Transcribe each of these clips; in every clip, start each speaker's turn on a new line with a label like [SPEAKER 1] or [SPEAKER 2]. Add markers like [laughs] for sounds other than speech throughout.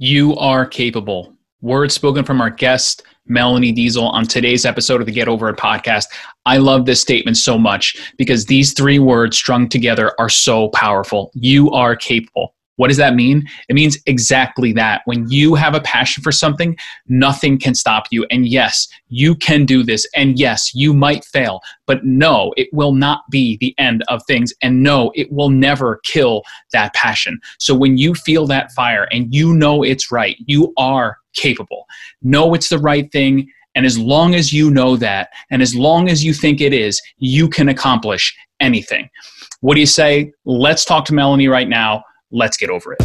[SPEAKER 1] You are capable. Words spoken from our guest, Melanie Deziel, on today's episode of the Get Over It podcast. I love this statement so much because these three words strung together are so powerful. You are capable. What does that mean? It means exactly that. When you have a passion for something, nothing can stop you. And yes, you can do this. And yes, you might fail. But no, it will not be the end of things. And no, it will never kill that passion. So when you feel that fire and you know it's right, you are capable. Know it's the right thing. And as long as you know that, and as long as you think it is, you can accomplish anything. What do you say? Let's talk to Melanie right now let's get over it.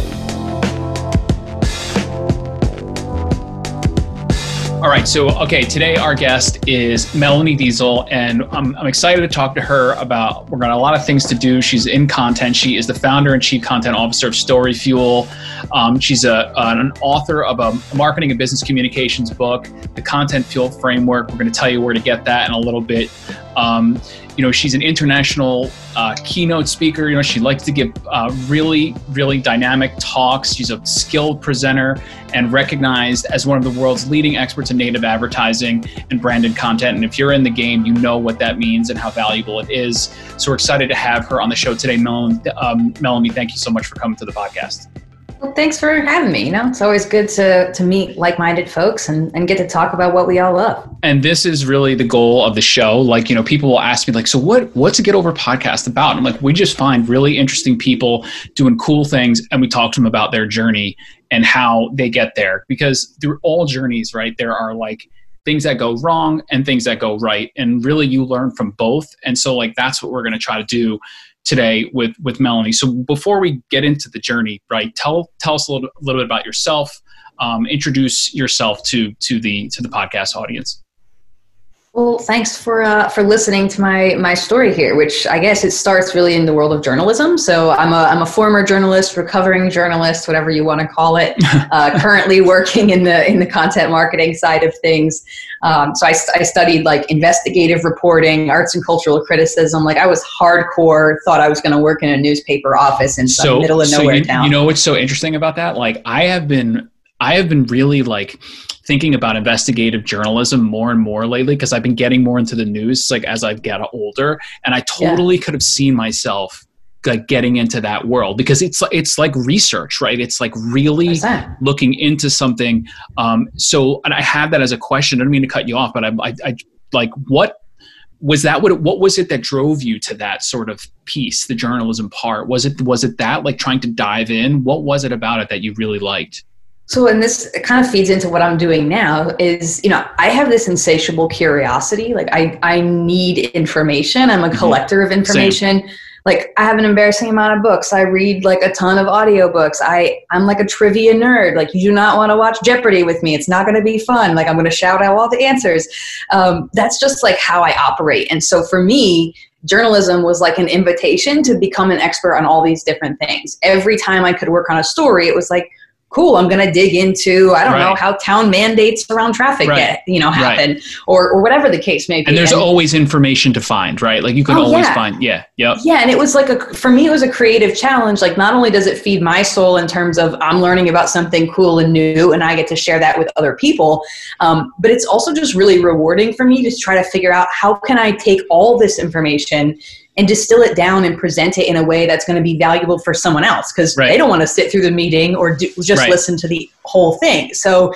[SPEAKER 1] All right, so okay, today our guest is Melanie Deziel, and I'm, I'm excited to talk to her about. We're got a lot of things to do. She's in content. She is the founder and chief content officer of StoryFuel. Um, she's a, an author of a marketing and business communications book, the Content Fuel Framework. We're going to tell you where to get that in a little bit. Um, you know, she's an international uh, keynote speaker. You know, she likes to give uh, really, really dynamic talks. She's a skilled presenter and recognized as one of the world's leading experts in native advertising and branded content. And if you're in the game, you know what that means and how valuable it is. So we're excited to have her on the show today. Melanie, um, Melanie thank you so much for coming to the podcast.
[SPEAKER 2] Well, thanks for having me. You know, it's always good to to meet like-minded folks and, and get to talk about what we all love.
[SPEAKER 1] And this is really the goal of the show. Like, you know, people will ask me, like, so what what's a Get Over podcast about? And I'm like, we just find really interesting people doing cool things and we talk to them about their journey and how they get there. Because through all journeys, right, there are like things that go wrong and things that go right. And really you learn from both. And so like that's what we're gonna try to do today with with Melanie. So before we get into the journey, right? Tell tell us a little, little bit about yourself. Um, introduce yourself to to the to the podcast audience.
[SPEAKER 2] Well, thanks for uh, for listening to my my story here, which I guess it starts really in the world of journalism. So I'm a I'm a former journalist, recovering journalist, whatever you want to call it. [laughs] Uh, currently working in the in the content marketing side of things. Um, so I, I studied like investigative reporting, arts and cultural criticism. Like I was hardcore, thought I was going to work in a newspaper office in some so, middle of nowhere
[SPEAKER 1] so you,
[SPEAKER 2] town.
[SPEAKER 1] You know what's so interesting about that? Like I have been I have been really like thinking about investigative journalism more and more lately because I've been getting more into the news like as I've got older and I totally yeah. could have seen myself like getting into that world because it's it's like research right? It's like really looking into something um so and I have that as a question I don't mean to cut you off but I I, I like what was that what what was it that drove you to that sort of piece the journalism part? Was it was it that like trying to dive in? What was it about it that you really liked
[SPEAKER 2] so, and this kind of feeds into what I'm doing now is, you know, I have this insatiable curiosity. Like, I, I need information. I'm a mm-hmm. collector of information. Same. Like, I have an embarrassing amount of books. I read like a ton of audiobooks. I, I'm like a trivia nerd. Like, you do not want to watch Jeopardy with me. It's not going to be fun. Like, I'm going to shout out all the answers. Um, that's just like how I operate. And so for me, journalism was like an invitation to become an expert on all these different things. Every time I could work on a story, it was like, cool i'm going to dig into i don't right. know how town mandates around traffic right. get you know happen right. or, or whatever the case may be
[SPEAKER 1] and there's and, always information to find right like you can oh, always yeah. find yeah yep.
[SPEAKER 2] yeah and it was like a for me it was a creative challenge like not only does it feed my soul in terms of i'm learning about something cool and new and i get to share that with other people um, but it's also just really rewarding for me to try to figure out how can i take all this information and distill it down and present it in a way that's going to be valuable for someone else because right. they don't want to sit through the meeting or do, just right. listen to the whole thing. So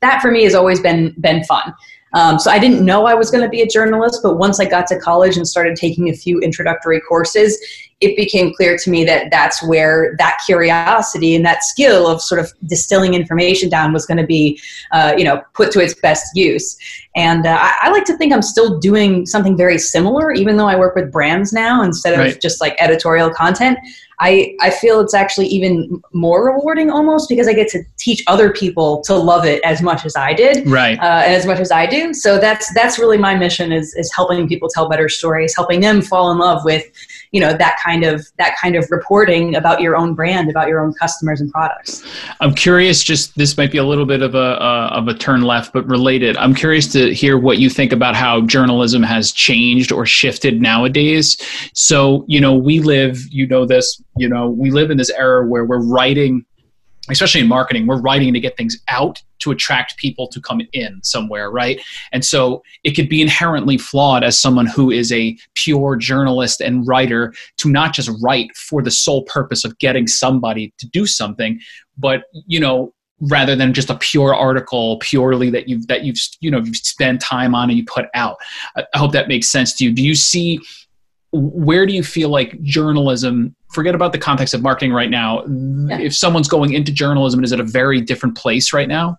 [SPEAKER 2] that for me has always been been fun. Um, so I didn't know I was going to be a journalist, but once I got to college and started taking a few introductory courses, it became clear to me that that's where that curiosity and that skill of sort of distilling information down was going to be, uh, you know, put to its best use. And uh, I, I, like to think I'm still doing something very similar, even though I work with brands now instead of right. just like editorial content. I, I feel it's actually even more rewarding almost because I get to teach other people to love it as much as I did,
[SPEAKER 1] right?
[SPEAKER 2] Uh, and as much as I do. So that's that's really my mission is is helping people tell better stories, helping them fall in love with you know that kind of that kind of reporting about your own brand about your own customers and products.
[SPEAKER 1] I'm curious just this might be a little bit of a uh, of a turn left but related. I'm curious to hear what you think about how journalism has changed or shifted nowadays. So you know we live you know this you know we live in this era where we're writing especially in marketing, we're writing to get things out to attract people to come in somewhere, right? And so it could be inherently flawed as someone who is a pure journalist and writer to not just write for the sole purpose of getting somebody to do something, but you know, rather than just a pure article purely that you've that you've you know you've spent time on and you put out. I hope that makes sense to you. Do you see where do you feel like journalism forget about the context of marketing right now yeah. if someone's going into journalism is it a very different place right now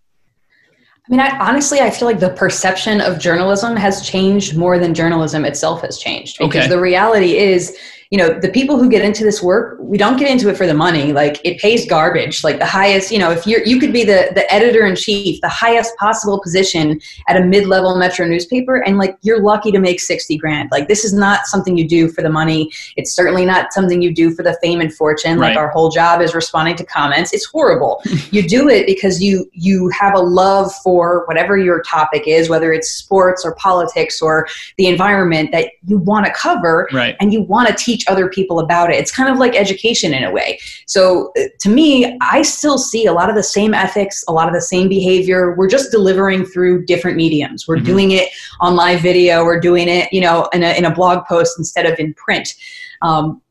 [SPEAKER 2] I mean, I, honestly, I feel like the perception of journalism has changed more than journalism itself has changed. Because okay. the reality is, you know the people who get into this work we don't get into it for the money. Like it pays garbage. Like the highest you know if you're you could be the the editor in chief the highest possible position at a mid-level metro newspaper and like you're lucky to make 60 grand. Like this is not something you do for the money. It's certainly not something you do for the fame and fortune. Right. like our whole job is responding to comments. It's horrible. [laughs] You do it because you you have a love for whatever your topic is whether it's sports or politics or the environment that you want to cover
[SPEAKER 1] right.
[SPEAKER 2] and you want to teach teach other people about it. It's kind of like education in a way. So uh, to me, I still see a lot of the same ethics, a lot of the same behavior. We're just delivering through different mediums. We're mm-hmm. doing it on live video. We're doing it, you know, in a, in a blog post instead of in print. Um,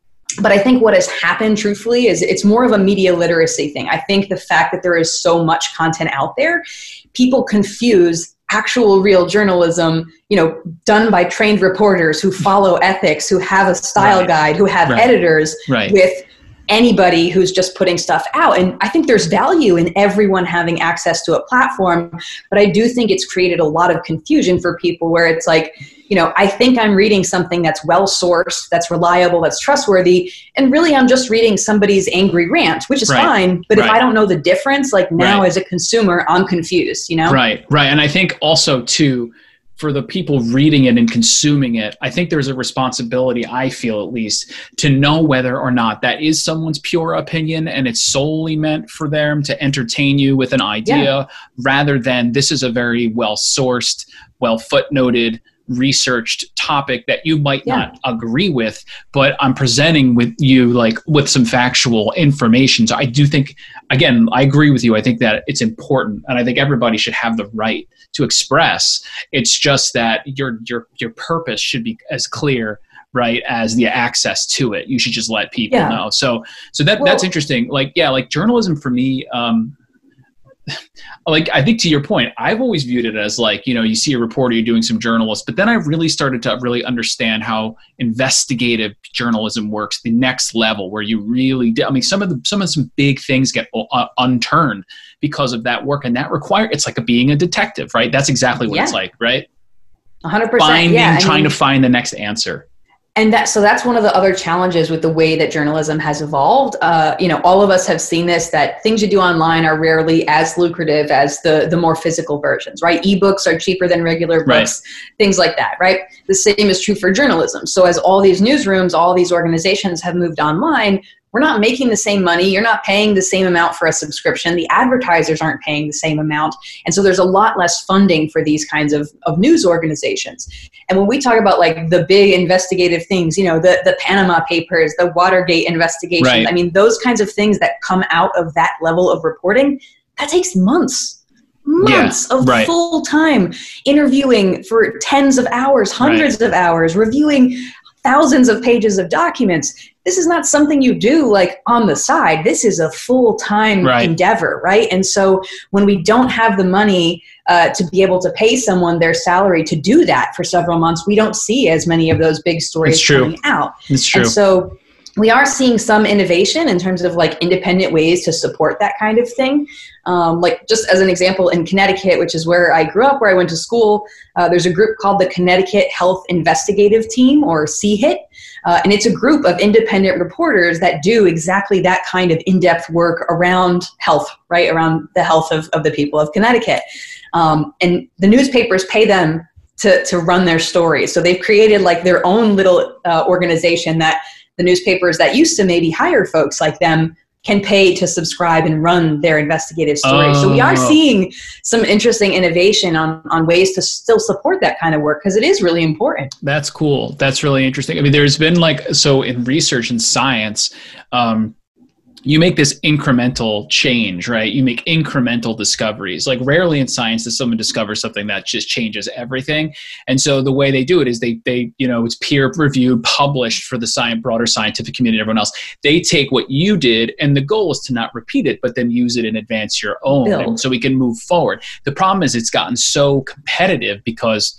[SPEAKER 2] but I think what has happened, truthfully, is it's more of a media literacy thing. I think the fact that there is so much content out there, people confuse actual real journalism you know done by trained reporters who follow ethics who have a style right. guide who have right. editors
[SPEAKER 1] right.
[SPEAKER 2] with anybody who's just putting stuff out and i think there's value in everyone having access to a platform but i do think it's created a lot of confusion for people where it's like you know, I think I'm reading something that's well sourced, that's reliable, that's trustworthy, and really I'm just reading somebody's angry rant, which is right. fine. But right. if I don't know the difference, like now right. as a consumer, I'm confused, you know?
[SPEAKER 1] Right, right. And I think also, too, for the people reading it and consuming it, I think there's a responsibility, I feel at least, to know whether or not that is someone's pure opinion and it's solely meant for them to entertain you with an idea yeah. rather than this is a very well sourced, well footnoted, researched topic that you might yeah. not agree with but i'm presenting with you like with some factual information. So i do think again i agree with you. I think that it's important and i think everybody should have the right to express. It's just that your your your purpose should be as clear right as the access to it. You should just let people yeah. know. So so that well, that's interesting. Like yeah like journalism for me um like I think to your point, I've always viewed it as like, you know, you see a reporter, you're doing some journalist, but then I really started to really understand how investigative journalism works, the next level where you really, I mean, some of the, some of some big things get uh, unturned because of that work and that require, it's like a, being a detective, right? That's exactly what yeah. it's like, right?
[SPEAKER 2] 100%.
[SPEAKER 1] Finding,
[SPEAKER 2] yeah,
[SPEAKER 1] trying mean, to find the next answer
[SPEAKER 2] and that so that's one of the other challenges with the way that journalism has evolved. Uh, you know all of us have seen this that things you do online are rarely as lucrative as the the more physical versions right? Ebooks are cheaper than regular books right. things like that right? The same is true for journalism. So as all these newsrooms all these organizations have moved online we're not making the same money. You're not paying the same amount for a subscription. The advertisers aren't paying the same amount. And so there's a lot less funding for these kinds of, of news organizations. And when we talk about like the big investigative things, you know, the, the Panama Papers, the Watergate investigation, right. I mean, those kinds of things that come out of that level of reporting, that takes months months yeah, of right. full time interviewing for tens of hours, hundreds right. of hours, reviewing thousands of pages of documents this is not something you do like on the side. This is a full-time right. endeavor right? And so when we don't have the money uh, to be able to pay someone their salary to do that for several months we don't see as many of those big stories coming out.
[SPEAKER 1] It's true.
[SPEAKER 2] and so we are seeing some innovation in terms of like independent ways to support that kind of thing. Um, like just as an example, in Connecticut, which is where I grew up, where I went to school, uh, there's a group called the Connecticut Health Investigative Team, or CHIT, uh, and it's a group of independent reporters that do exactly that kind of in-depth work around health, right, around the health of, of the people of Connecticut. Um, and the newspapers pay them to, to run their stories. So they've created like their own little uh, organization that the newspapers that used to maybe hire folks like them can pay to subscribe and run their investigative stories. Oh. So we are oh. seeing some interesting innovation on, on ways to still support that kind of work because it is really important.
[SPEAKER 1] That's cool. That's really interesting. I mean, there's been like, so in research and science, um, you make this incremental change, right? You make incremental discoveries. Like rarely in science does someone discover something that just changes everything. And so the way they do it is they they you know it's peer reviewed, published for the science broader scientific community everyone else. They take what you did, and the goal is to not repeat it, but then use it and advance your own, so we can move forward. The problem is it's gotten so competitive because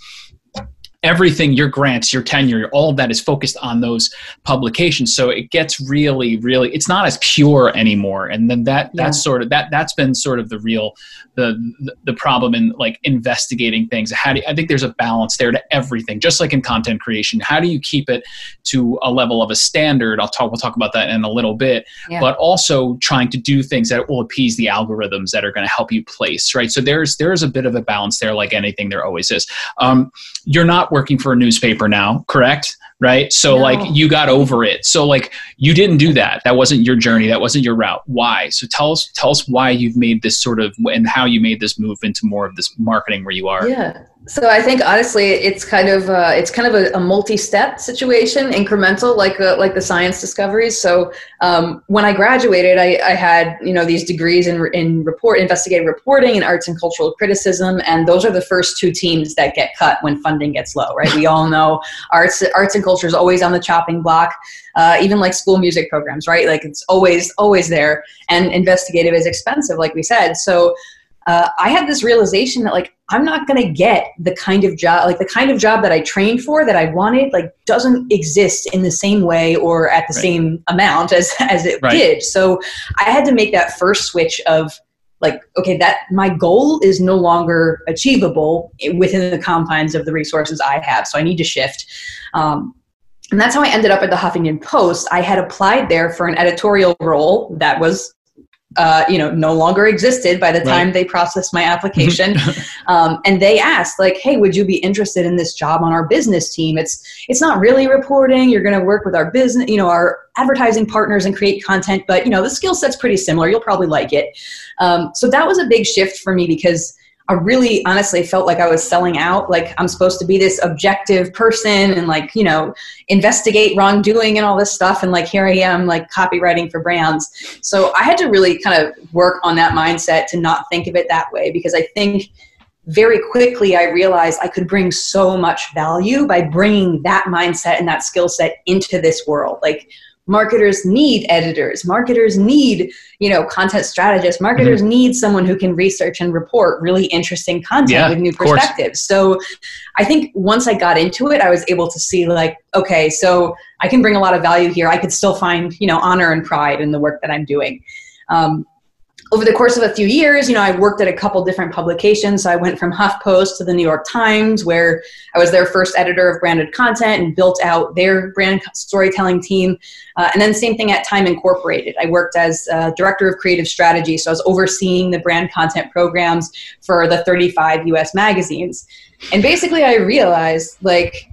[SPEAKER 1] everything your grants your tenure all of that is focused on those publications. So it gets really really it's not as pure anymore. And then that yeah. that's sort of that that's been sort of the real the the problem in like investigating things. How do you, i think there's a balance there to everything just like in content creation. How do you keep it to a level of a standard? I'll talk we'll talk about that in a little bit. Yeah. but also trying to do things that will appease the algorithms that are going to help you place right? So there's there's a bit of a balance there like anything there always is. Um, you're not working for a newspaper now, correct? Right. So, no. like, you got over it. So, like, you didn't do that. That wasn't your journey. That wasn't your route. Why? So, tell us, tell us why you've made this sort of and how you made this move into more of this marketing where you are.
[SPEAKER 2] Yeah. So I think honestly, it's kind of uh, it's kind of a, a, multi-step situation, incremental, like uh, like the science discoveries. So um, when I graduated, I, I, had you know these degrees in in report investigative reporting and arts and cultural criticism, and those are the first two teams that get cut when funding gets low. Right? We all know arts arts and culture is always on the chopping block. Uh, even like school music programs, right? Like it's always always there, and investigative is expensive, like we said. So uh, I had this realization that like I'm not going to get the kind of job like the kind of job that I trained for that I wanted like doesn't exist in the same way or at the right. same amount as as it right. did. So I had to make that first switch of like okay that my goal is no longer achievable within the confines of the resources I have. So I need to shift. Um, and that's how I ended up at the Huffington Post. I had applied there for an editorial role that was uh, you know no longer existed by the time right. they processed my application. [laughs] Um, and they asked like hey would you be interested in this job on our business team? It's it's not really reporting. You're going to work with our business you know our advertising partners and create content but you know the skill set's pretty similar. You'll probably like it. Um, so that was a big shift for me because I really honestly felt like I was selling out. Like I'm supposed to be this objective person and like, you know, investigate wrongdoing and all this stuff. And like, here I am, like copywriting for brands. So I had to really kind of work on that mindset to not think of it that way because I think very quickly I realized I could bring so much value by bringing that mindset and that skill set into this world. Like, marketers need editors. Marketers need you know content strategists. Marketers mm-hmm. need someone who can research and report really interesting content yeah, with new perspectives. So i think once i got into it i was able to see like okay so i can bring a lot of value here. I could still find you know honor and pride in the work that i'm doing. Um, over the course of a few years, you know, I worked at a couple different publications. So I went from HuffPost to the New York Times, where I was their first editor of branded content and built out their brand storytelling team. Uh, and then same thing at Time Incorporated. I worked as uh, director of creative strategy, so I was overseeing the brand content programs for the 35 U.S. magazines. And basically, I realized like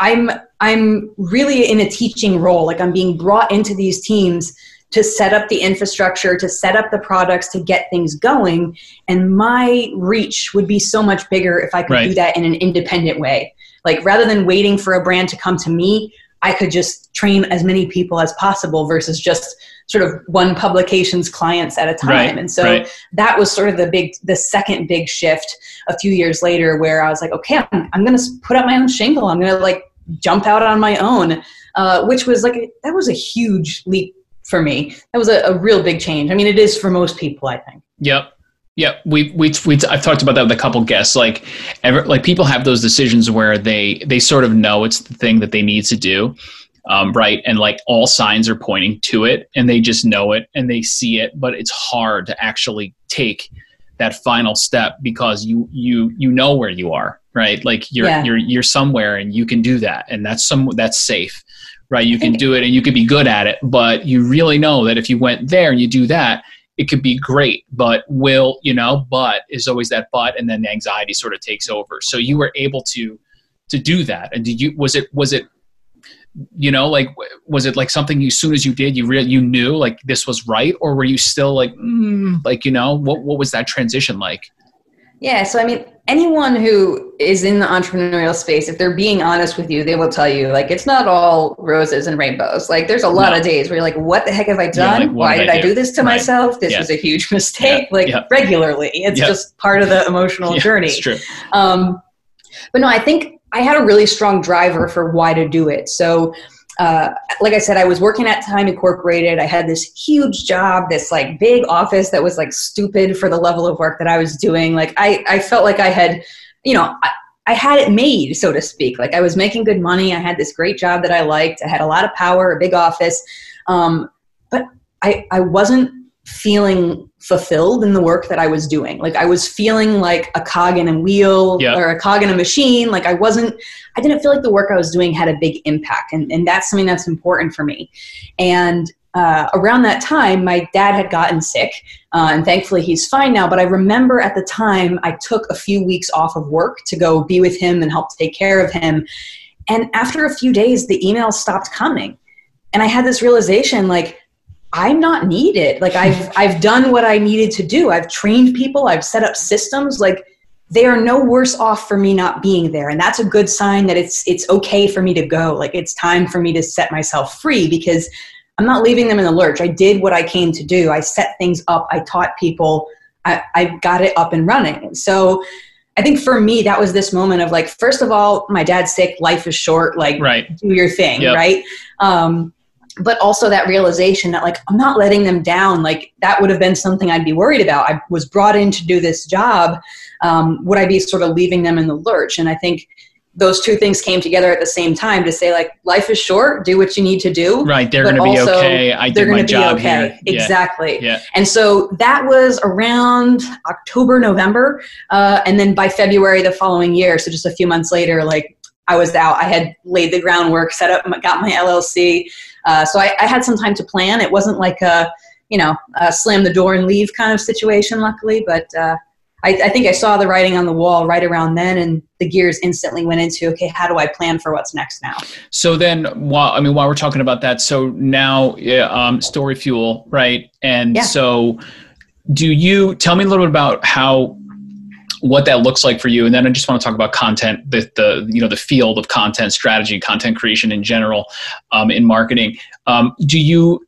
[SPEAKER 2] I'm I'm really in a teaching role. Like I'm being brought into these teams to set up the infrastructure, to set up the products, to get things going. And my reach would be so much bigger if I could right. do that in an independent way. Like rather than waiting for a brand to come to me, I could just train as many people as possible versus just sort of one publication's clients at a time. Right, and so right. that was sort of the big, the second big shift a few years later where I was like, okay, I'm, I'm going to put up my own shingle. I'm going to like jump out on my own, uh, which was like, that was a huge leap for me. That was a, a real big change. I mean, it is for most people, I think.
[SPEAKER 1] Yep. Yeah, we we we I've talked about that with a couple guests. Like, ever like people have those decisions where they they sort of know it's the thing that they need to do, um, right? And like all signs are pointing to it, and they just know it and they see it, but it's hard to actually take that final step because you you you know where you are, right? Like you're yeah. you're you're somewhere and you can do that, and that's some that's safe right? You can do it and you could be good at it, but you really know that if you went there and you do that, it could be great, but will, you know, but is always that but and then the anxiety sort of takes over. So you were able to to do that. And did you was it was it you know like was it like something you as soon as you did you really you knew like this was right or were you still like mm, like you know what what was that transition like
[SPEAKER 2] Yeah, so I mean, anyone who is in the entrepreneurial space, if they're being honest with you, they will tell you like it's not all roses and rainbows. Like there's a lot no. of days where you're like, what the heck have I done? Yeah, like, Why did I do? I do? this to right. myself? This yeah. was a huge mistake. Yeah. Like regularly, it's just part of the emotional journey.
[SPEAKER 1] It's true.
[SPEAKER 2] Um, but no, I think I had a really strong driver for why to do it. So uh, like I said, I was working at Time Incorporated. I had this huge job, this like big office that was like stupid for the level of work that I was doing. Like I, I felt like I had, you know, I, I had it made, so to speak. Like I was making good money. I had this great job that I liked. I had a lot of power, a big office. Um, but I, I wasn't feeling fulfilled in the work that I was doing. Like I was feeling like a cog in a wheel yep. or a cog in a machine. Like I wasn't, I didn't feel like the work I was doing had a big impact. And, and that's something that's important for me. And uh, around that time, my dad had gotten sick, uh, and thankfully he's fine now. But I remember at the time, I took a few weeks off of work to go be with him and help take care of him. And after a few days, the emails stopped coming. And I had this realization like, I'm not needed. Like I've [laughs] I've done what I needed to do. I've trained people, I've set up systems like they are no worse off for me not being there and that's a good sign that it's it's okay for me to go. Like it's time for me to set myself free because I'm not leaving them in the lurch. I did what I came to do. I set things up. I taught people. I, I got it up and running. So I think for me, that was this moment of like, first of all, my dad's sick. Life is short. Like,
[SPEAKER 1] right.
[SPEAKER 2] do your thing, yep. right? Um, but also that realization that like i'm not letting them down like that would have been something i'd be worried about i was brought in to do this job um, would i be sort of leaving them in the lurch and i think those two things came together at the same time to say like life is short do what you need to do
[SPEAKER 1] right they're going to be okay i did my job okay.
[SPEAKER 2] here exactly
[SPEAKER 1] yeah. yeah.
[SPEAKER 2] and so that was around october november uh, and then by february the following year so just a few months later like I was out. I had laid the groundwork, set up, got my LLC. Uh, so I, I, had some time to plan. It wasn't like a, you know, a slam the door and leave kind of situation, luckily. But uh, I, I, think I saw the writing on the wall right around then, and the gears instantly went into, okay, how do I plan for what's next now?
[SPEAKER 1] So then, while I mean, while we're talking about that, so now um, StoryFuel, right? And yeah. so, do you tell me a little bit about how what that looks like for you. And then i just want to talk about content the, the you know the field of content strategy content creation in general um, in marketing. Um, do you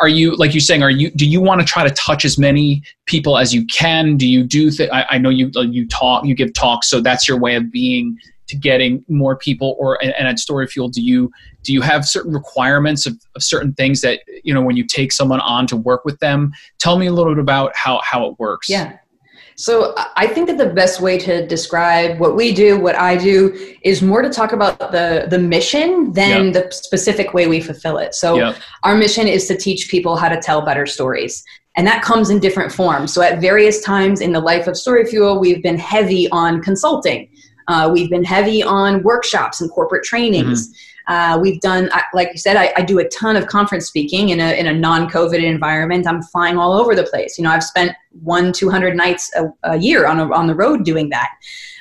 [SPEAKER 1] are you like you're saying are you do you want to try to touch as many people as you can? Do you do th- I, I know you you talk you give talks so that's your way of being to getting more people or and at StoryFuel do you do you have certain requirements of, of certain things that you know when you take someone on to work with them? Tell me a little bit about how how it works.
[SPEAKER 2] Yeah so I think that the best way to describe what we do, what I do, is more to talk about the the mission than yep. the specific way we fulfill it. So yep. our mission is to teach people how to tell better stories. And that comes in different forms. So at various times in the life of StoryFuel, we've been heavy on consulting. Uh, we've been heavy on workshops and corporate trainings. Mm-hmm. Uh, we've done, like you said, I, I, do a ton of conference speaking in a, in a non-COVID environment. I'm flying all over the place. You know, I've spent one, 200 nights a, a year on, a, on the road doing that.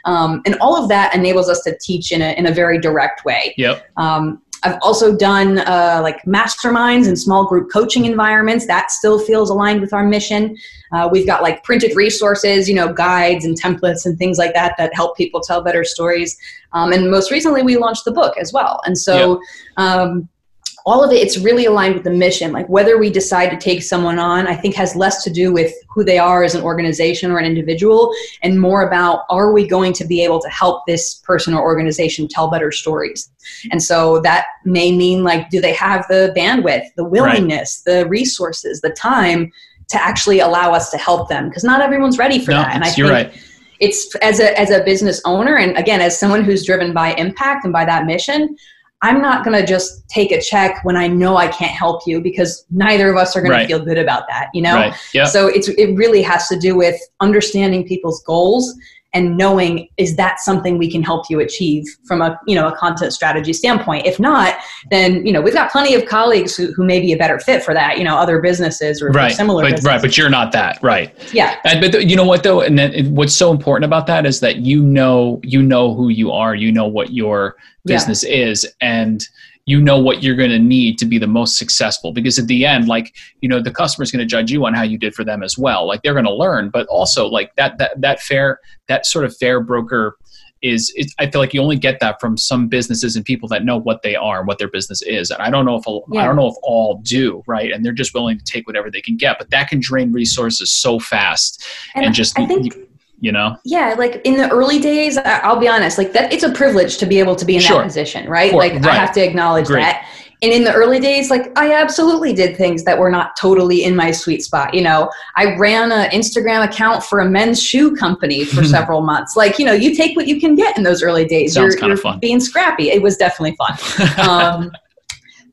[SPEAKER 2] Um, and all of that enables us to teach in a, in a very direct way.
[SPEAKER 1] Yep.
[SPEAKER 2] Um, I've also done uh, like masterminds and small group coaching environments. That still feels aligned with our mission. Uh, we've got like printed resources, you know, guides and templates and things like that that help people tell better stories. Um, and most recently, we launched the book as well. And so, yep. um, all of it it's really aligned with the mission like whether we decide to take someone on i think has less to do with who they are as an organization or an individual and more about are we going to be able to help this person or organization tell better stories and so that may mean like do they have the bandwidth the willingness right. the resources the time to actually allow us to help them because not everyone's ready for
[SPEAKER 1] no,
[SPEAKER 2] that
[SPEAKER 1] and i think right.
[SPEAKER 2] it's as a as a business owner and again as someone who's driven by impact and by that mission I'm not going to just take a check when I know I can't help you because neither of us are going right. to feel good about that, you know?
[SPEAKER 1] Right. Yep.
[SPEAKER 2] So it's it really has to do with understanding people's goals and knowing is that something we can help you achieve from a you know a content strategy standpoint if not then you know we've got plenty of colleagues who, who may be a better fit for that you know other businesses or
[SPEAKER 1] right.
[SPEAKER 2] similar
[SPEAKER 1] but,
[SPEAKER 2] businesses.
[SPEAKER 1] right but you're not that right
[SPEAKER 2] yeah
[SPEAKER 1] and, but you know what though and then what's so important about that is that you know you know who you are you know what your business yeah. is and you know what you're going to need to be the most successful because at the end like you know the customer's going to judge you on how you did for them as well like they're going to learn but also like that that that fair that sort of fair broker is it, I feel like you only get that from some businesses and people that know what they are and what their business is. And I don't know if yeah. I don't know if all do, right? And they're just willing to take whatever they can get, but that can drain resources so fast and, and just
[SPEAKER 2] I think
[SPEAKER 1] you know?
[SPEAKER 2] Yeah like in the early days i'll be honest like that it's a privilege to be able to be in sure. that position right? Like right. i have to acknowledge Great. that. And in the early days like i absolutely did things that were not totally in my sweet spot you know? I ran an instagram account for a men's shoe company for [laughs] several months. Like you know you take what you can get in those early days.
[SPEAKER 1] Sounds you're, kind of fun.
[SPEAKER 2] being scrappy. It was definitely fun. [laughs] Um,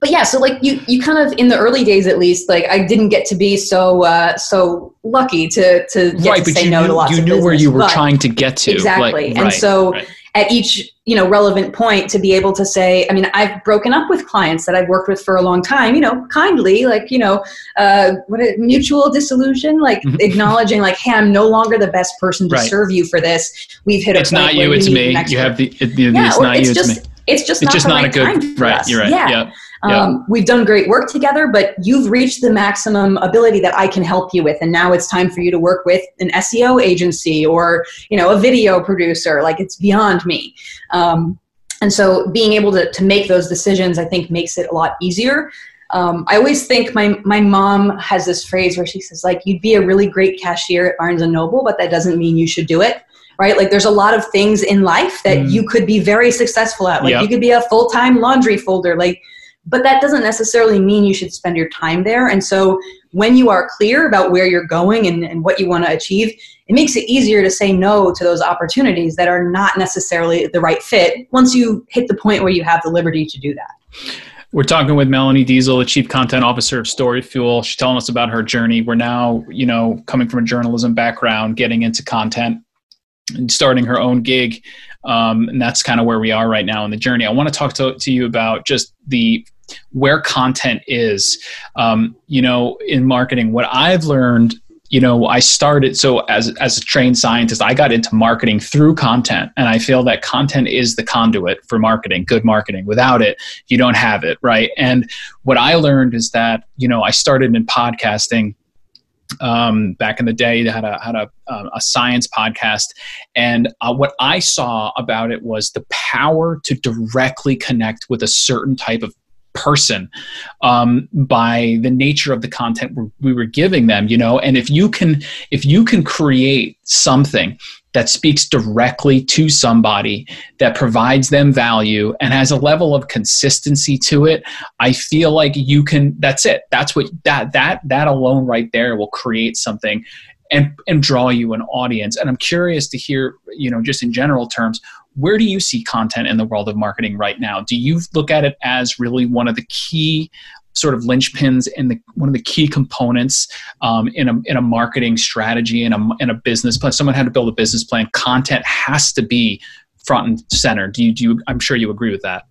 [SPEAKER 2] but yeah, so like you, you kind of in the early days at least, like I didn't get to be so uh, so lucky to to get
[SPEAKER 1] right,
[SPEAKER 2] to say
[SPEAKER 1] you
[SPEAKER 2] no
[SPEAKER 1] knew,
[SPEAKER 2] to lots
[SPEAKER 1] you
[SPEAKER 2] of
[SPEAKER 1] knew
[SPEAKER 2] business,
[SPEAKER 1] where you were trying to get to
[SPEAKER 2] exactly, like, and right, so. Right. At each, you know, relevant point to be able to say, I mean, I've broken up with clients that I've worked with for a long time, you know, kindly, like, you know, uh, what a mutual disillusion, like mm-hmm. acknowledging, like, hey, I'm no longer the best person to serve you for this. We've hit a
[SPEAKER 1] it's
[SPEAKER 2] a
[SPEAKER 1] not you, it's me. You have the, it,
[SPEAKER 2] yeah,
[SPEAKER 1] it's not
[SPEAKER 2] it's
[SPEAKER 1] you,
[SPEAKER 2] just,
[SPEAKER 1] it's me.
[SPEAKER 2] It's just it's not, just not a good,
[SPEAKER 1] right, you're right, yeah. yeah.
[SPEAKER 2] Um, We've done great work together, but you've reached the maximum ability that I can help you with, and now it's time for you to work with an SEO agency or you know a video producer. Like it's beyond me. Um, and so being able to, to make those decisions, I think, makes it a lot easier. Um, I always think my my mom has this phrase where she says like you'd be a really great cashier at Barnes and Noble, but that doesn't mean you should do it right? Like there's a lot of things in life that mm. you could be very successful at. Like yep. you could be a full-time laundry folder. Like but that doesn't necessarily mean you should spend your time there. And so when you are clear about where you're going and, and what you want to achieve, it makes it easier to say no to those opportunities that are not necessarily the right fit once you hit the point where you have the liberty to do that.
[SPEAKER 1] We're talking with Melanie Deziel, the Chief Content Officer of StoryFuel. She's telling us about her journey. We're now, you know, coming from a journalism background, getting into content and starting her own gig. Um, and that's kind of where we are right now in the journey. I want to talk to, to you about just the where content is. Um, you know, in marketing, what I've learned you know i started so as as a trained scientist i got into marketing through content and i feel that content is the conduit for marketing good marketing without it you don't have it right and what i learned is that you know i started in podcasting um, back in the day had a had a, um, a science podcast. And uh, what i saw about it was the power to directly connect with a certain type of person um, by the nature of the content we were giving them you know? And if you can if you can create something that speaks directly to somebody that provides them value and has a level of consistency to it i feel like you can that's it that's what that that that alone right there will create something and and draw you an audience and i'm curious to hear you know just in general terms where do you see content in the world of marketing right now? Do you look at it as really one of the key sort of linchpins and the one of the key components um, in a in a marketing strategy and a a business plan? Someone had to build a business plan. Content has to be front and center. Do you do? You, I'm sure you agree with that.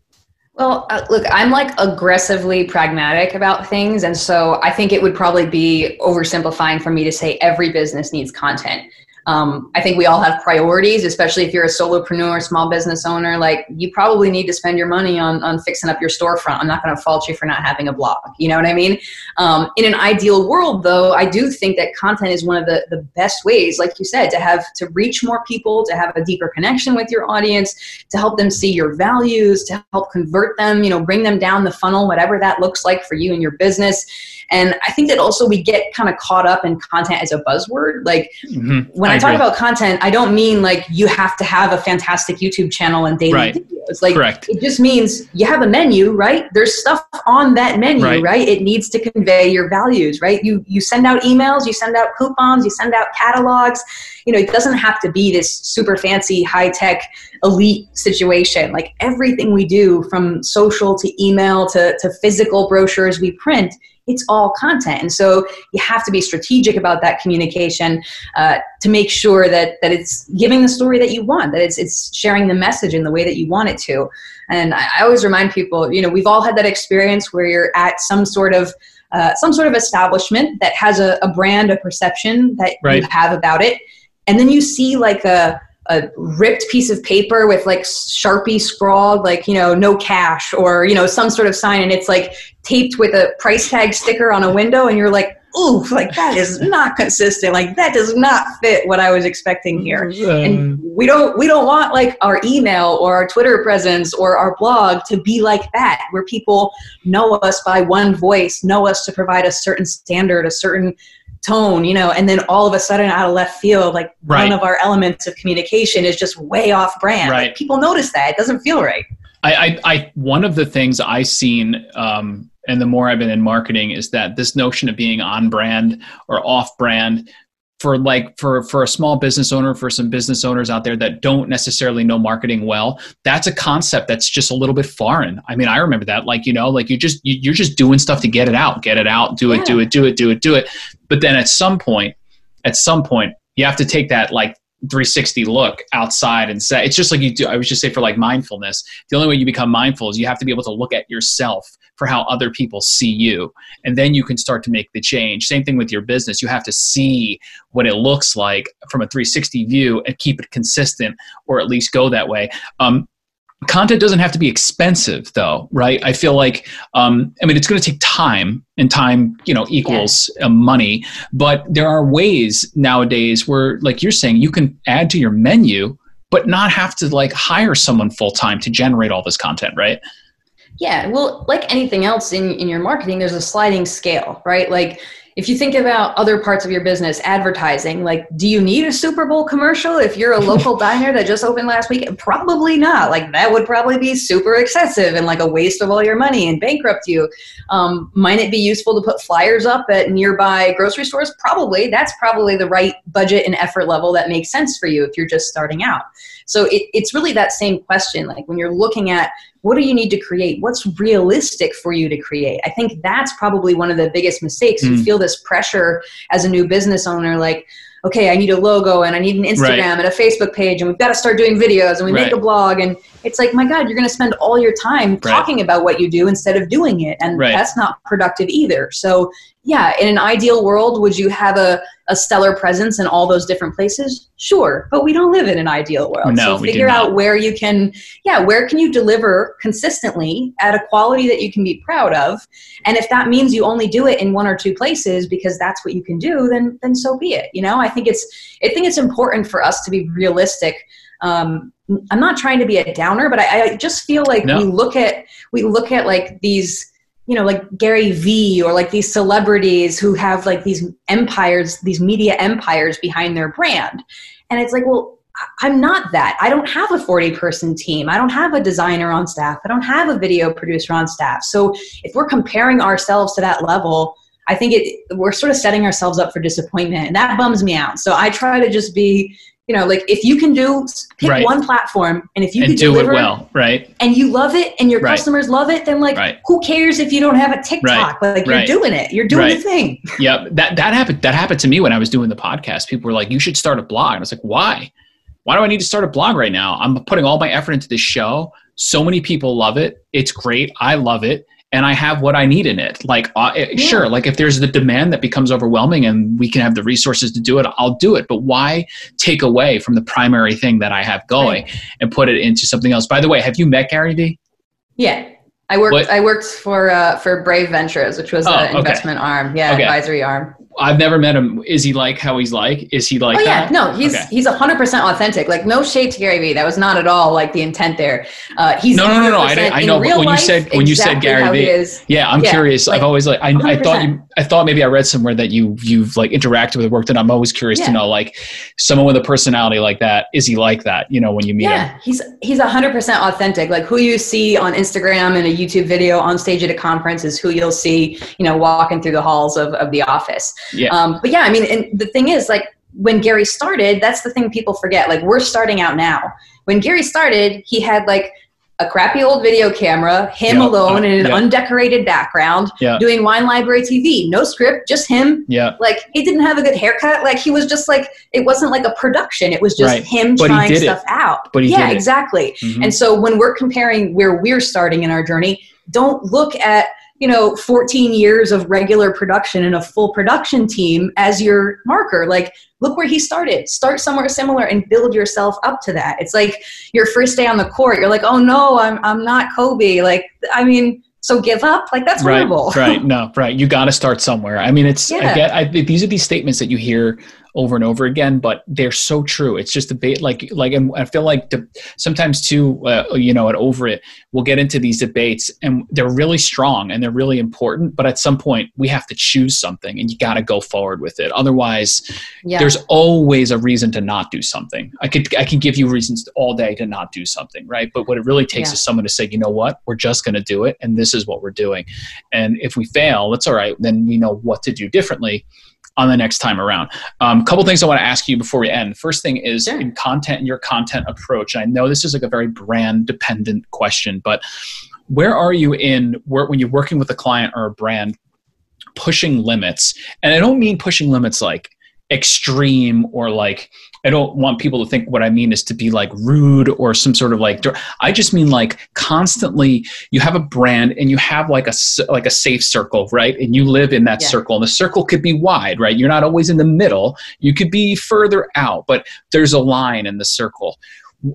[SPEAKER 2] Well, uh, look, I'm like aggressively pragmatic about things. And so I think it would probably be oversimplifying for me to say every business needs content. Um, I think we all have priorities, especially if you're a solopreneur, small business owner. Like you probably need to spend your money on on fixing up your storefront. I'm not going to fault you for not having a blog. You know what I mean? Um, in an ideal world, though, I do think that content is one of the the best ways, like you said, to have to reach more people, to have a deeper connection with your audience, to help them see your values, to help convert them. You know, bring them down the funnel, whatever that looks like for you and your business. And I think that also we get kind of caught up in content as a buzzword. Like mm-hmm. when I, I talk about content, I don't mean like you have to have a fantastic YouTube channel and daily right. videos. Like
[SPEAKER 1] Correct.
[SPEAKER 2] it just means you have a menu, right? There's stuff on that menu, right. right? It needs to convey your values, right? You you send out emails, you send out coupons, you send out catalogs. You know, it doesn't have to be this super fancy, high tech, elite situation. Like everything we do, from social to email to, to physical brochures we print, it's all content. And so you have to be strategic about that communication uh, to make sure that, that it's giving the story that you want, that it's, it's sharing the message in the way that you want it to. And I, I always remind people, you know, we've all had that experience where you're at some sort of uh, some sort of establishment that has a, a brand, a perception that right. you have about it, and then you see like a a ripped piece of paper with like sharpie scrawled like you know no cash or you know some sort of sign and it's like taped with a price tag sticker on a window and you're like ooh like that is [laughs] not consistent. Like that does not fit what i was expecting here. And we don't we don't want like our email or our twitter presence or our blog to be like that where people know us by one voice know us to provide a certain standard a certain tone, you know, and then all of a sudden out of left field, like right. one of our elements of communication is just way off brand.
[SPEAKER 1] Right.
[SPEAKER 2] Like, people notice that. It doesn't feel right.
[SPEAKER 1] I, I, I one of the things I've seen, um, and the more I've been in marketing, is that this notion of being on brand or off brand for like for for a small business owner for some business owners out there that don't necessarily know marketing well that's a concept that's just a little bit foreign i mean i remember that like you know like you just you, are just doing stuff to get it out get it out do it yeah. do it do it do it do it but then at some point at some point you have to take that like 360 look outside and say it's just like you do i was just say for like mindfulness the only way you become mindful is you have to be able to look at yourself for how other people see you and then you can start to make the change. Same thing with your business you have to see what it looks like from a 360 view and keep it consistent or at least go that way. Um, content doesn't have to be expensive though right? I feel like um, i mean it's going to take time and time you know equals yeah. uh, money. But there are ways nowadays where like you're saying you can add to your menu but not have to like hire someone full time to generate all this content right?
[SPEAKER 2] Yeah well like anything else in, in your marketing there's a sliding scale right? Like if you think about other parts of your business, advertising, like, do you need a Super Bowl commercial if you're a local [laughs] diner that just opened last week? Probably not. Like, that would probably be super excessive and like a waste of all your money and bankrupt you. Um, might it be useful to put flyers up at nearby grocery stores? Probably. That's probably the right budget and effort level that makes sense for you if you're just starting out. So it, it's really that same question. Like, when you're looking at what do you need to create what's realistic for you to create i think that's probably one of the biggest mistakes mm. you feel this pressure as a new business owner like okay i need a logo and i need an instagram right. and a facebook page and we've got to start doing videos and we right. make a blog and it's like my god you're going to spend all your time right. talking about what you do instead of doing it and that's not productive either so yeah, in an ideal world, would you have a, a stellar presence in all those different places? Sure, but we don't live in an ideal world.
[SPEAKER 1] No,
[SPEAKER 2] so figure out where you can, yeah, where can you deliver consistently at a quality that you can be proud of? And if that means you only do it in one or two places because that's what you can do, then then so be it. You know, I think it's I think it's important for us to be realistic. Um, I'm not trying to be a downer, but I, I just feel like no. we look at we look at like these you know like gary vee or like these celebrities who have like these empires these media empires behind their brand. And it's like well i'm not that. I don't have a 40 person team. I don't have a designer on staff. I don't have a video producer on staff. So if we're comparing ourselves to that level i think it we're sort of setting ourselves up for disappointment. And that bums me out. So i try to just be you know, like if you can do pick right. one platform and if you
[SPEAKER 1] and
[SPEAKER 2] can
[SPEAKER 1] do
[SPEAKER 2] deliver
[SPEAKER 1] it well, right?
[SPEAKER 2] And you love it and your right. customers love it, then like right. who cares if you don't have a TikTok? Like you're doing it. You're doing the thing. [laughs]
[SPEAKER 1] Yep. That that happened that happened to me when I was doing the podcast. People were like, You should start a blog. And I was like, Why? Why do I need to start a blog right now? I'm putting all my effort into this show. So many people love it. It's great. I love it and I have what I need in it. Like, uh, yeah. sure, like if there's the demand that becomes overwhelming and we can have the resources to do it, I'll do it. But why take away from the primary thing that I have going right. and put it into something else? By the way, have you met Gary Vee?
[SPEAKER 2] Yeah. I worked. What? I worked for uh, for Brave Ventures, which was oh, an investment arm, yeah, okay. advisory arm.
[SPEAKER 1] I've never met him. Is he like how he's like? Is he like?
[SPEAKER 2] Oh yeah,
[SPEAKER 1] that?
[SPEAKER 2] no, he's okay. he's hundred percent authentic. Like no shade to Gary Vee. That was not at all like the intent there. Uh, he's
[SPEAKER 1] no, no, no, no. I, I know. But when you said when you said Gary Vee, yeah, I'm yeah, curious. Like, I've always like I, I thought you I thought maybe I read somewhere that you you've like interacted with work that I'm always curious yeah. to know like someone with a personality like that is he like that you know when you meet
[SPEAKER 2] yeah,
[SPEAKER 1] him?
[SPEAKER 2] Yeah, he's he's hundred percent authentic. Like who you see on Instagram and a YouTube video on stage at a conference is who you'll see you know walking through the halls of of the office.
[SPEAKER 1] Yeah.
[SPEAKER 2] Um, but yeah, I mean, and the thing is like when Gary started, that's the thing people forget. Like we're starting out now. When Gary started, he had like a crappy old video camera, him yep. alone in an yep. undecorated background, yep. doing Wine Library TV. No script, just him.
[SPEAKER 1] Yeah.
[SPEAKER 2] Like he didn't have a good haircut. Like he was just like it wasn't like a production. It was just right. him but trying stuff
[SPEAKER 1] it.
[SPEAKER 2] out.
[SPEAKER 1] But he
[SPEAKER 2] yeah, exactly. Mm-hmm. And so when we're comparing where we're starting in our journey, don't look at you know 14 years of regular production and a full production team as your marker. Like look where he started. Start somewhere similar and build yourself up to that. It's like your first day on the court. You're like oh no i'm, I'm not kobe. Like i mean so give up? Like that's
[SPEAKER 1] right, right. [laughs] No right. You got to start somewhere. I mean it's yeah. I get, I, these are these statements that you hear over and over again, but they're so true. It's just a bit like like and I feel like the, sometimes too, uh, you know, at over it, we'll get into these debates and they're really strong and they're really important. But at some point, we have to choose something, and you got to go forward with it. Otherwise, yeah. there's always a reason to not do something. I could I can give you reasons all day to not do something, right? But what it really takes yeah. is someone to say, you know what, we're just going to do it, and this is what we're doing. And if we fail, that's all right. Then we know what to do differently on the next time around. A um, couple things I want to ask you before we end. First thing is sure. in content and your content approach. I know this is like a very brand dependent question, but where are you in where, when you're working with a client or a brand pushing limits? And I don't mean pushing limits like extreme or like I don't want people to think what I mean is to be like rude or some sort of like I just mean like constantly you have a brand and you have like a like a safe circle, right? And you live in that yeah. circle and the circle could be wide, right? You're not always in the middle. You could be further out, but there's a line in the circle.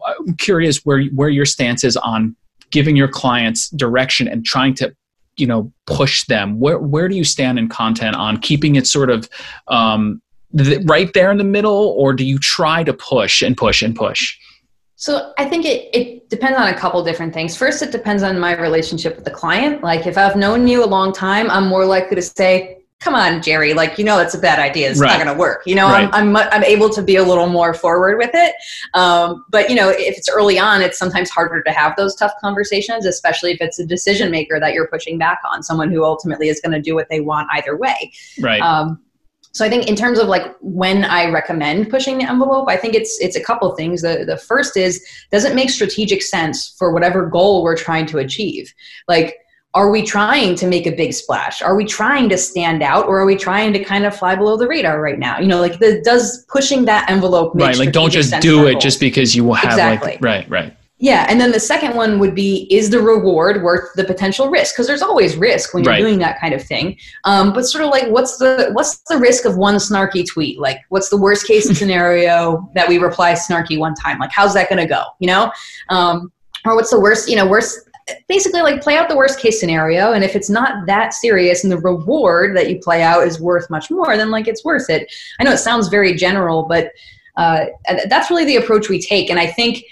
[SPEAKER 1] I'm curious where where your stance is on giving your clients direction and trying to you know push them where where do you stand in content on keeping it sort of um, right there in the middle, or do you try to push and push and push?
[SPEAKER 2] So I think it, it depends on a couple different things. First, it depends on my relationship with the client. Like if I've known you a long time, I'm more likely to say, come on, Jerry, like, you know, that's a bad idea. It's right. not going to work. You know, right. I'm, I'm, I'm able to be a little more forward with it. Um, but, you know, if it's early on, it's sometimes harder to have those tough conversations, especially if it's a decision maker that you're pushing back on, someone who ultimately is going to do what they want either way.
[SPEAKER 1] Right. Um,
[SPEAKER 2] so I think in terms of like when I recommend pushing the envelope, I think it's it's a couple things. The the first is does it make strategic sense for whatever goal we're trying to achieve? Like are we trying to make a big splash? Are we trying to stand out or are we trying to kind of fly below the radar right now? You know, like the, does pushing that envelope make
[SPEAKER 1] Right, like don't just do it just because you will have exactly. like right, right.
[SPEAKER 2] Yeah, and then the second one would be is the reward worth the potential risk? Because there's always risk when you're right. doing that kind of thing. Um, but sort of like, what's the what's the risk of one snarky tweet? Like, what's the worst case [laughs] scenario that we reply snarky one time? Like, how's that going to go? You know, um, or what's the worst? You know, worst. Basically, like play out the worst case scenario, and if it's not that serious, and the reward that you play out is worth much more, then like it's worth it. I know it sounds very general, but uh, that's really the approach we take, and I think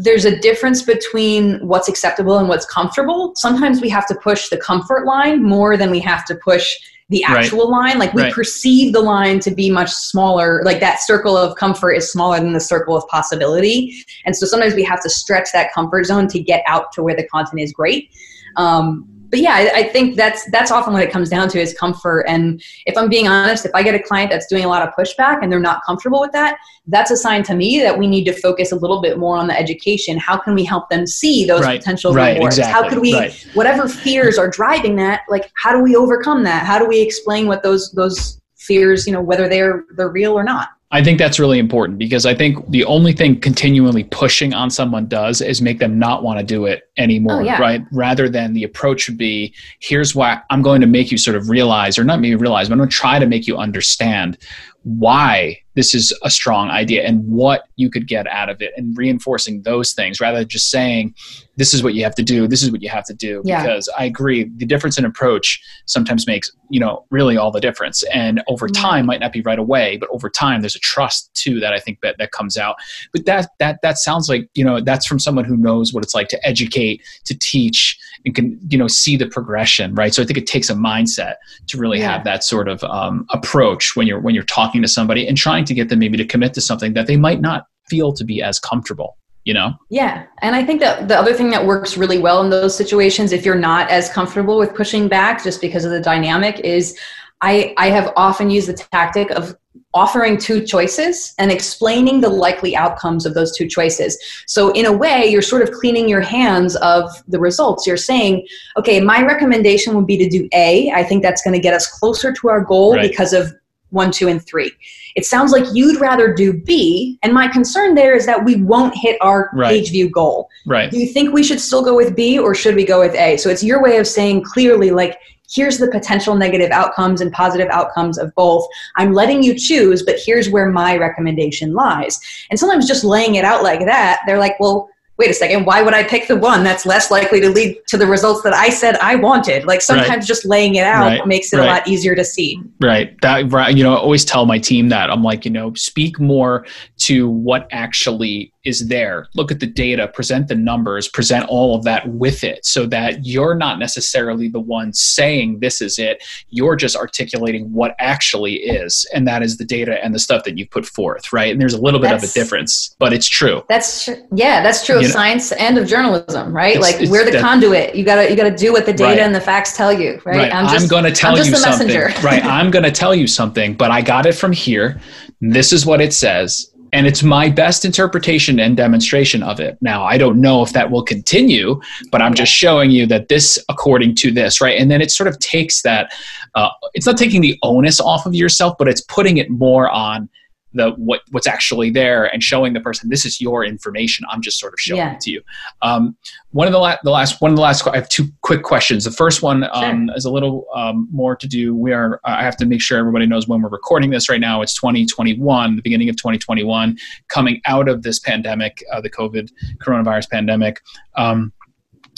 [SPEAKER 2] there's a difference between what's acceptable and what's comfortable. Sometimes we have to push the comfort line more than we have to push the actual right. line. Like we right. perceive the line to be much smaller, like that circle of comfort is smaller than the circle of possibility. And so sometimes we have to stretch that comfort zone to get out to where the content is great. Um, but yeah, I, I, think that's that's often what it comes down to is comfort. And if I'm being honest, if I get a client that's doing a lot of pushback and they're not comfortable with that, that's a sign to me that we need to focus a little bit more on the education. How can we help them see those right. potential right, rewards? Exactly. How could we, right. whatever fears are driving that, like how do we overcome that? How do we explain what those those fears, you know, whether they're they're real or not?
[SPEAKER 1] I think that's really important because I think the only thing continually pushing on someone does is make them not want to do it anymore, oh, yeah. right? Rather than the approach would be, here's why I'm going to make you sort of realize, or not maybe realize, but I'm going to try to make you understand why this is a strong idea and what you could get out of it and reinforcing those things rather than just saying this is what you have to do this is what you have to do yeah. because i agree the difference in approach sometimes makes you know really all the difference and over mm-hmm. time might not be right away but over time there's a trust too that i think that, that comes out but that that that sounds like you know that's from someone who knows what it's like to educate to teach and can you know see the progression right? So i think it takes a mindset to really yeah. have that sort of um, approach when you're when you're talking to somebody and trying to get them maybe to commit to something that they might not feel to be as comfortable you know?
[SPEAKER 2] Yeah. And i think that the other thing that works really well in those situations if you're not as comfortable with pushing back just because of the dynamic is i i have often used the tactic of offering two choices and explaining the likely outcomes of those two choices. So, in a way, you're sort of cleaning your hands of the results. You're saying, okay, my recommendation would be to do A. I think that's going to get us closer to our goal right. because of one, two, and three. It sounds like you'd rather do B, and my concern there is that we won't hit our
[SPEAKER 1] Right.
[SPEAKER 2] page view goal.
[SPEAKER 1] Right.
[SPEAKER 2] Do you think we should still go with B or should we go with A? So it's your way of saying clearly, like, here's the potential negative outcomes and positive outcomes of both. I'm letting you choose, but here's where my recommendation lies. And sometimes just laying it out like that, they're like, well, wait a second, why would I pick the one that's less likely to lead to the results that I said I wanted? Like sometimes just laying it out
[SPEAKER 1] Right.
[SPEAKER 2] makes it
[SPEAKER 1] Right.
[SPEAKER 2] a lot easier to see.
[SPEAKER 1] Right. That right. You know, I always tell my team that I'm like, you know, speak more to what actually is there. Look at the data, present the numbers, present all of that with it so that you're not necessarily the one saying this is it. You're just articulating what actually is. And that is the data and the stuff that you put forth. Right. And there's a little bit of a difference, but it's true.
[SPEAKER 2] That's tr- yeah, that's true of
[SPEAKER 1] know-
[SPEAKER 2] science and of journalism, right?
[SPEAKER 1] It's-
[SPEAKER 2] like
[SPEAKER 1] it's
[SPEAKER 2] we're the
[SPEAKER 1] that-
[SPEAKER 2] conduit. You gotta you gotta do what the data
[SPEAKER 1] Right.
[SPEAKER 2] and the facts tell you, right?
[SPEAKER 1] Right. I'm,
[SPEAKER 2] just I'm
[SPEAKER 1] going to tell
[SPEAKER 2] I'm just
[SPEAKER 1] you
[SPEAKER 2] the
[SPEAKER 1] something.
[SPEAKER 2] messenger.
[SPEAKER 1] right. [laughs] I'm going to tell you something, but I got it from here. This is what it says. And it's my best interpretation and demonstration of it. Now, I don't know if that will continue, but I'm just showing you that this, according to this, right? And then it sort of takes that, uh, it's not taking the onus off of yourself, but it's putting it more on the what what's actually there and showing the person this is your information. I'm just sort of showing
[SPEAKER 2] Yeah.
[SPEAKER 1] it to you. Um, one of the, la- the last one of the last I have two quick questions. The first one um, is a little um, more to do. We are I have to make sure everybody knows when we're recording this right now. It's 2021, the beginning of 2021, coming out of this pandemic, uh, the COVID coronavirus pandemic. Um,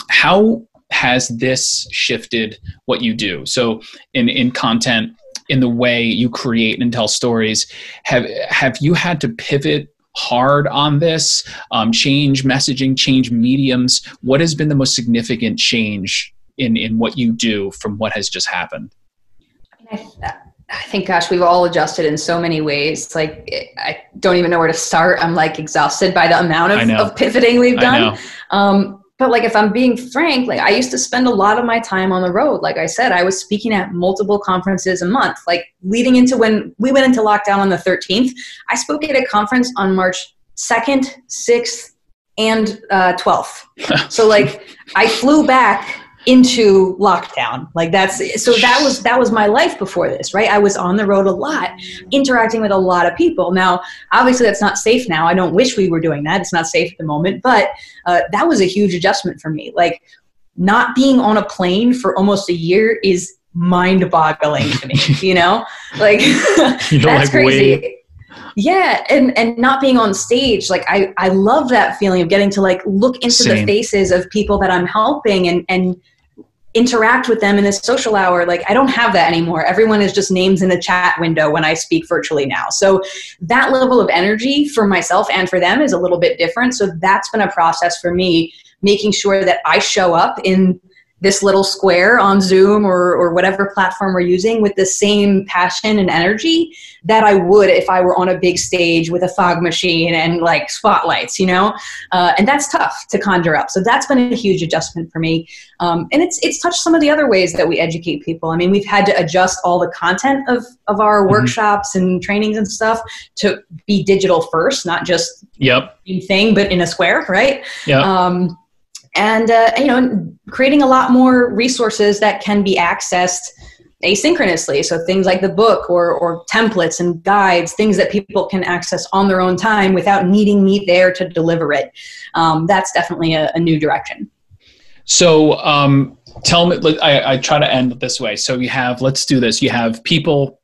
[SPEAKER 1] how has this shifted what you do? So in in content, in the way you create and tell stories, have have you had to pivot? hard on this um, change messaging change mediums what has been the most significant change in in what you do from what has just happened
[SPEAKER 2] I, think, gosh, we've all adjusted in so many ways. Like, I don't even know where to start. I'm like exhausted by the amount of, of pivoting we've done. Um, but like, if I'm being frank, like I used to spend a lot of my time on the road. Like I said, I was speaking at multiple conferences a month. Like leading into when we went into lockdown on the 13th, I spoke at a conference on March 2nd, 6th, and uh, 12th. [laughs] so like, I flew back into lockdown. Like that's so that was that was my life before this right? I was on the road a lot interacting with a lot of people. Now obviously that's not safe now. I don't wish we were doing that. It's not safe at the moment but uh, that was a huge adjustment for me. Like not being on a plane for almost a year is mind boggling to me [laughs] you know? Like
[SPEAKER 1] You're [laughs]
[SPEAKER 2] that's
[SPEAKER 1] like,
[SPEAKER 2] crazy.
[SPEAKER 1] Wait.
[SPEAKER 2] yeah and and not being on stage. Like i i love that feeling of getting to like look into
[SPEAKER 1] Same.
[SPEAKER 2] the faces of people that i'm helping and and interact with them in this social hour like i don't have that anymore. Everyone is just names in the chat window when i speak virtually now. So that level of energy for myself and for them is a little bit different. So that's been a process for me making sure that i show up in this little square on Zoom or, or whatever platform we're using with the same passion and energy that I would if I were on a big stage with a fog machine and like spotlights, you know? Uh, and that's tough to conjure up. So that's been a huge adjustment for me. Um, and it's, it's touched some of the other ways that we educate people. I mean, we've had to adjust all the content of, of our
[SPEAKER 1] Mhm.
[SPEAKER 2] workshops and trainings and stuff to be digital first, not just
[SPEAKER 1] yep
[SPEAKER 2] thing, but in a square, right?
[SPEAKER 1] yep
[SPEAKER 2] um, and uh, you know creating a lot more resources that can be accessed asynchronously so things like the book or, or templates and guides things that people can access on their own time without needing me there to deliver it um, that's definitely a, a new direction
[SPEAKER 1] So um, tell me, I, I try to end this way. So you have, let's do this. You have people,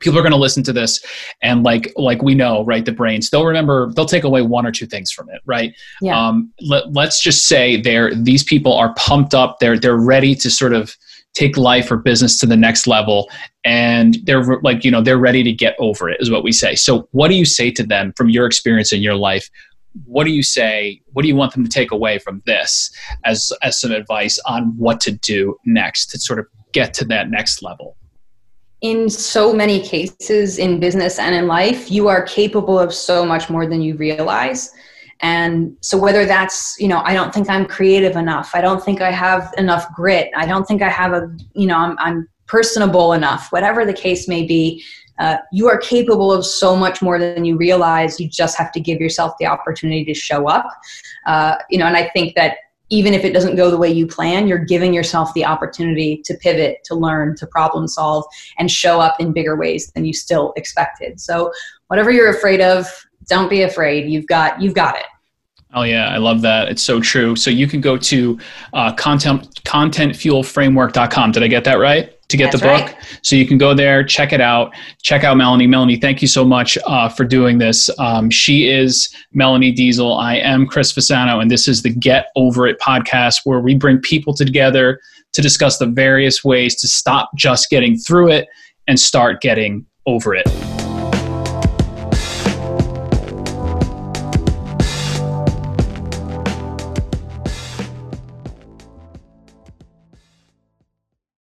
[SPEAKER 1] people are going to listen to this and like, like we know, right. The brains, they'll remember, they'll take away one or two things from it. Right.
[SPEAKER 2] Yeah.
[SPEAKER 1] Um, let, let's just say they're, these people are pumped up. They're, they're ready to sort of take life or business to the next level. And they're like, you know, they're ready to get over it is what we say. So what do you say to them from your experience in your life? What do you say? What do you want them to take away from this as as some advice on what to do next to sort of get to that next level?
[SPEAKER 2] In so many cases in business and in life, you are capable of so much more than you realize. And so, whether that's, you know, I don't think I'm creative enough, I don't think I have enough grit, I don't think I have a, you know, I'm, I'm personable enough, whatever the case may be, uh, you are capable of so much more than you realize. You just have to give yourself the opportunity to show up. Uh, you know, and I think that even if it doesn't go the way you plan, you're giving yourself the opportunity to pivot, to learn, to problem solve, and show up in bigger ways than you still expected. So, whatever you're afraid of, don't be afraid. You've got you've got it.
[SPEAKER 1] Oh yeah, I love that. It's so true. So you can go to uh, content contentfuelframework.com. Did I get that right? To get
[SPEAKER 2] That's
[SPEAKER 1] the book,
[SPEAKER 2] right.
[SPEAKER 1] so you can go there, check it out, check out Melanie. Melanie, thank you so much uh, for doing this. Um, she is Melanie Deziel. I am Chris Fasano, and this is the Get Over It podcast, where we bring people together to discuss the various ways to stop just getting through it and start getting over it.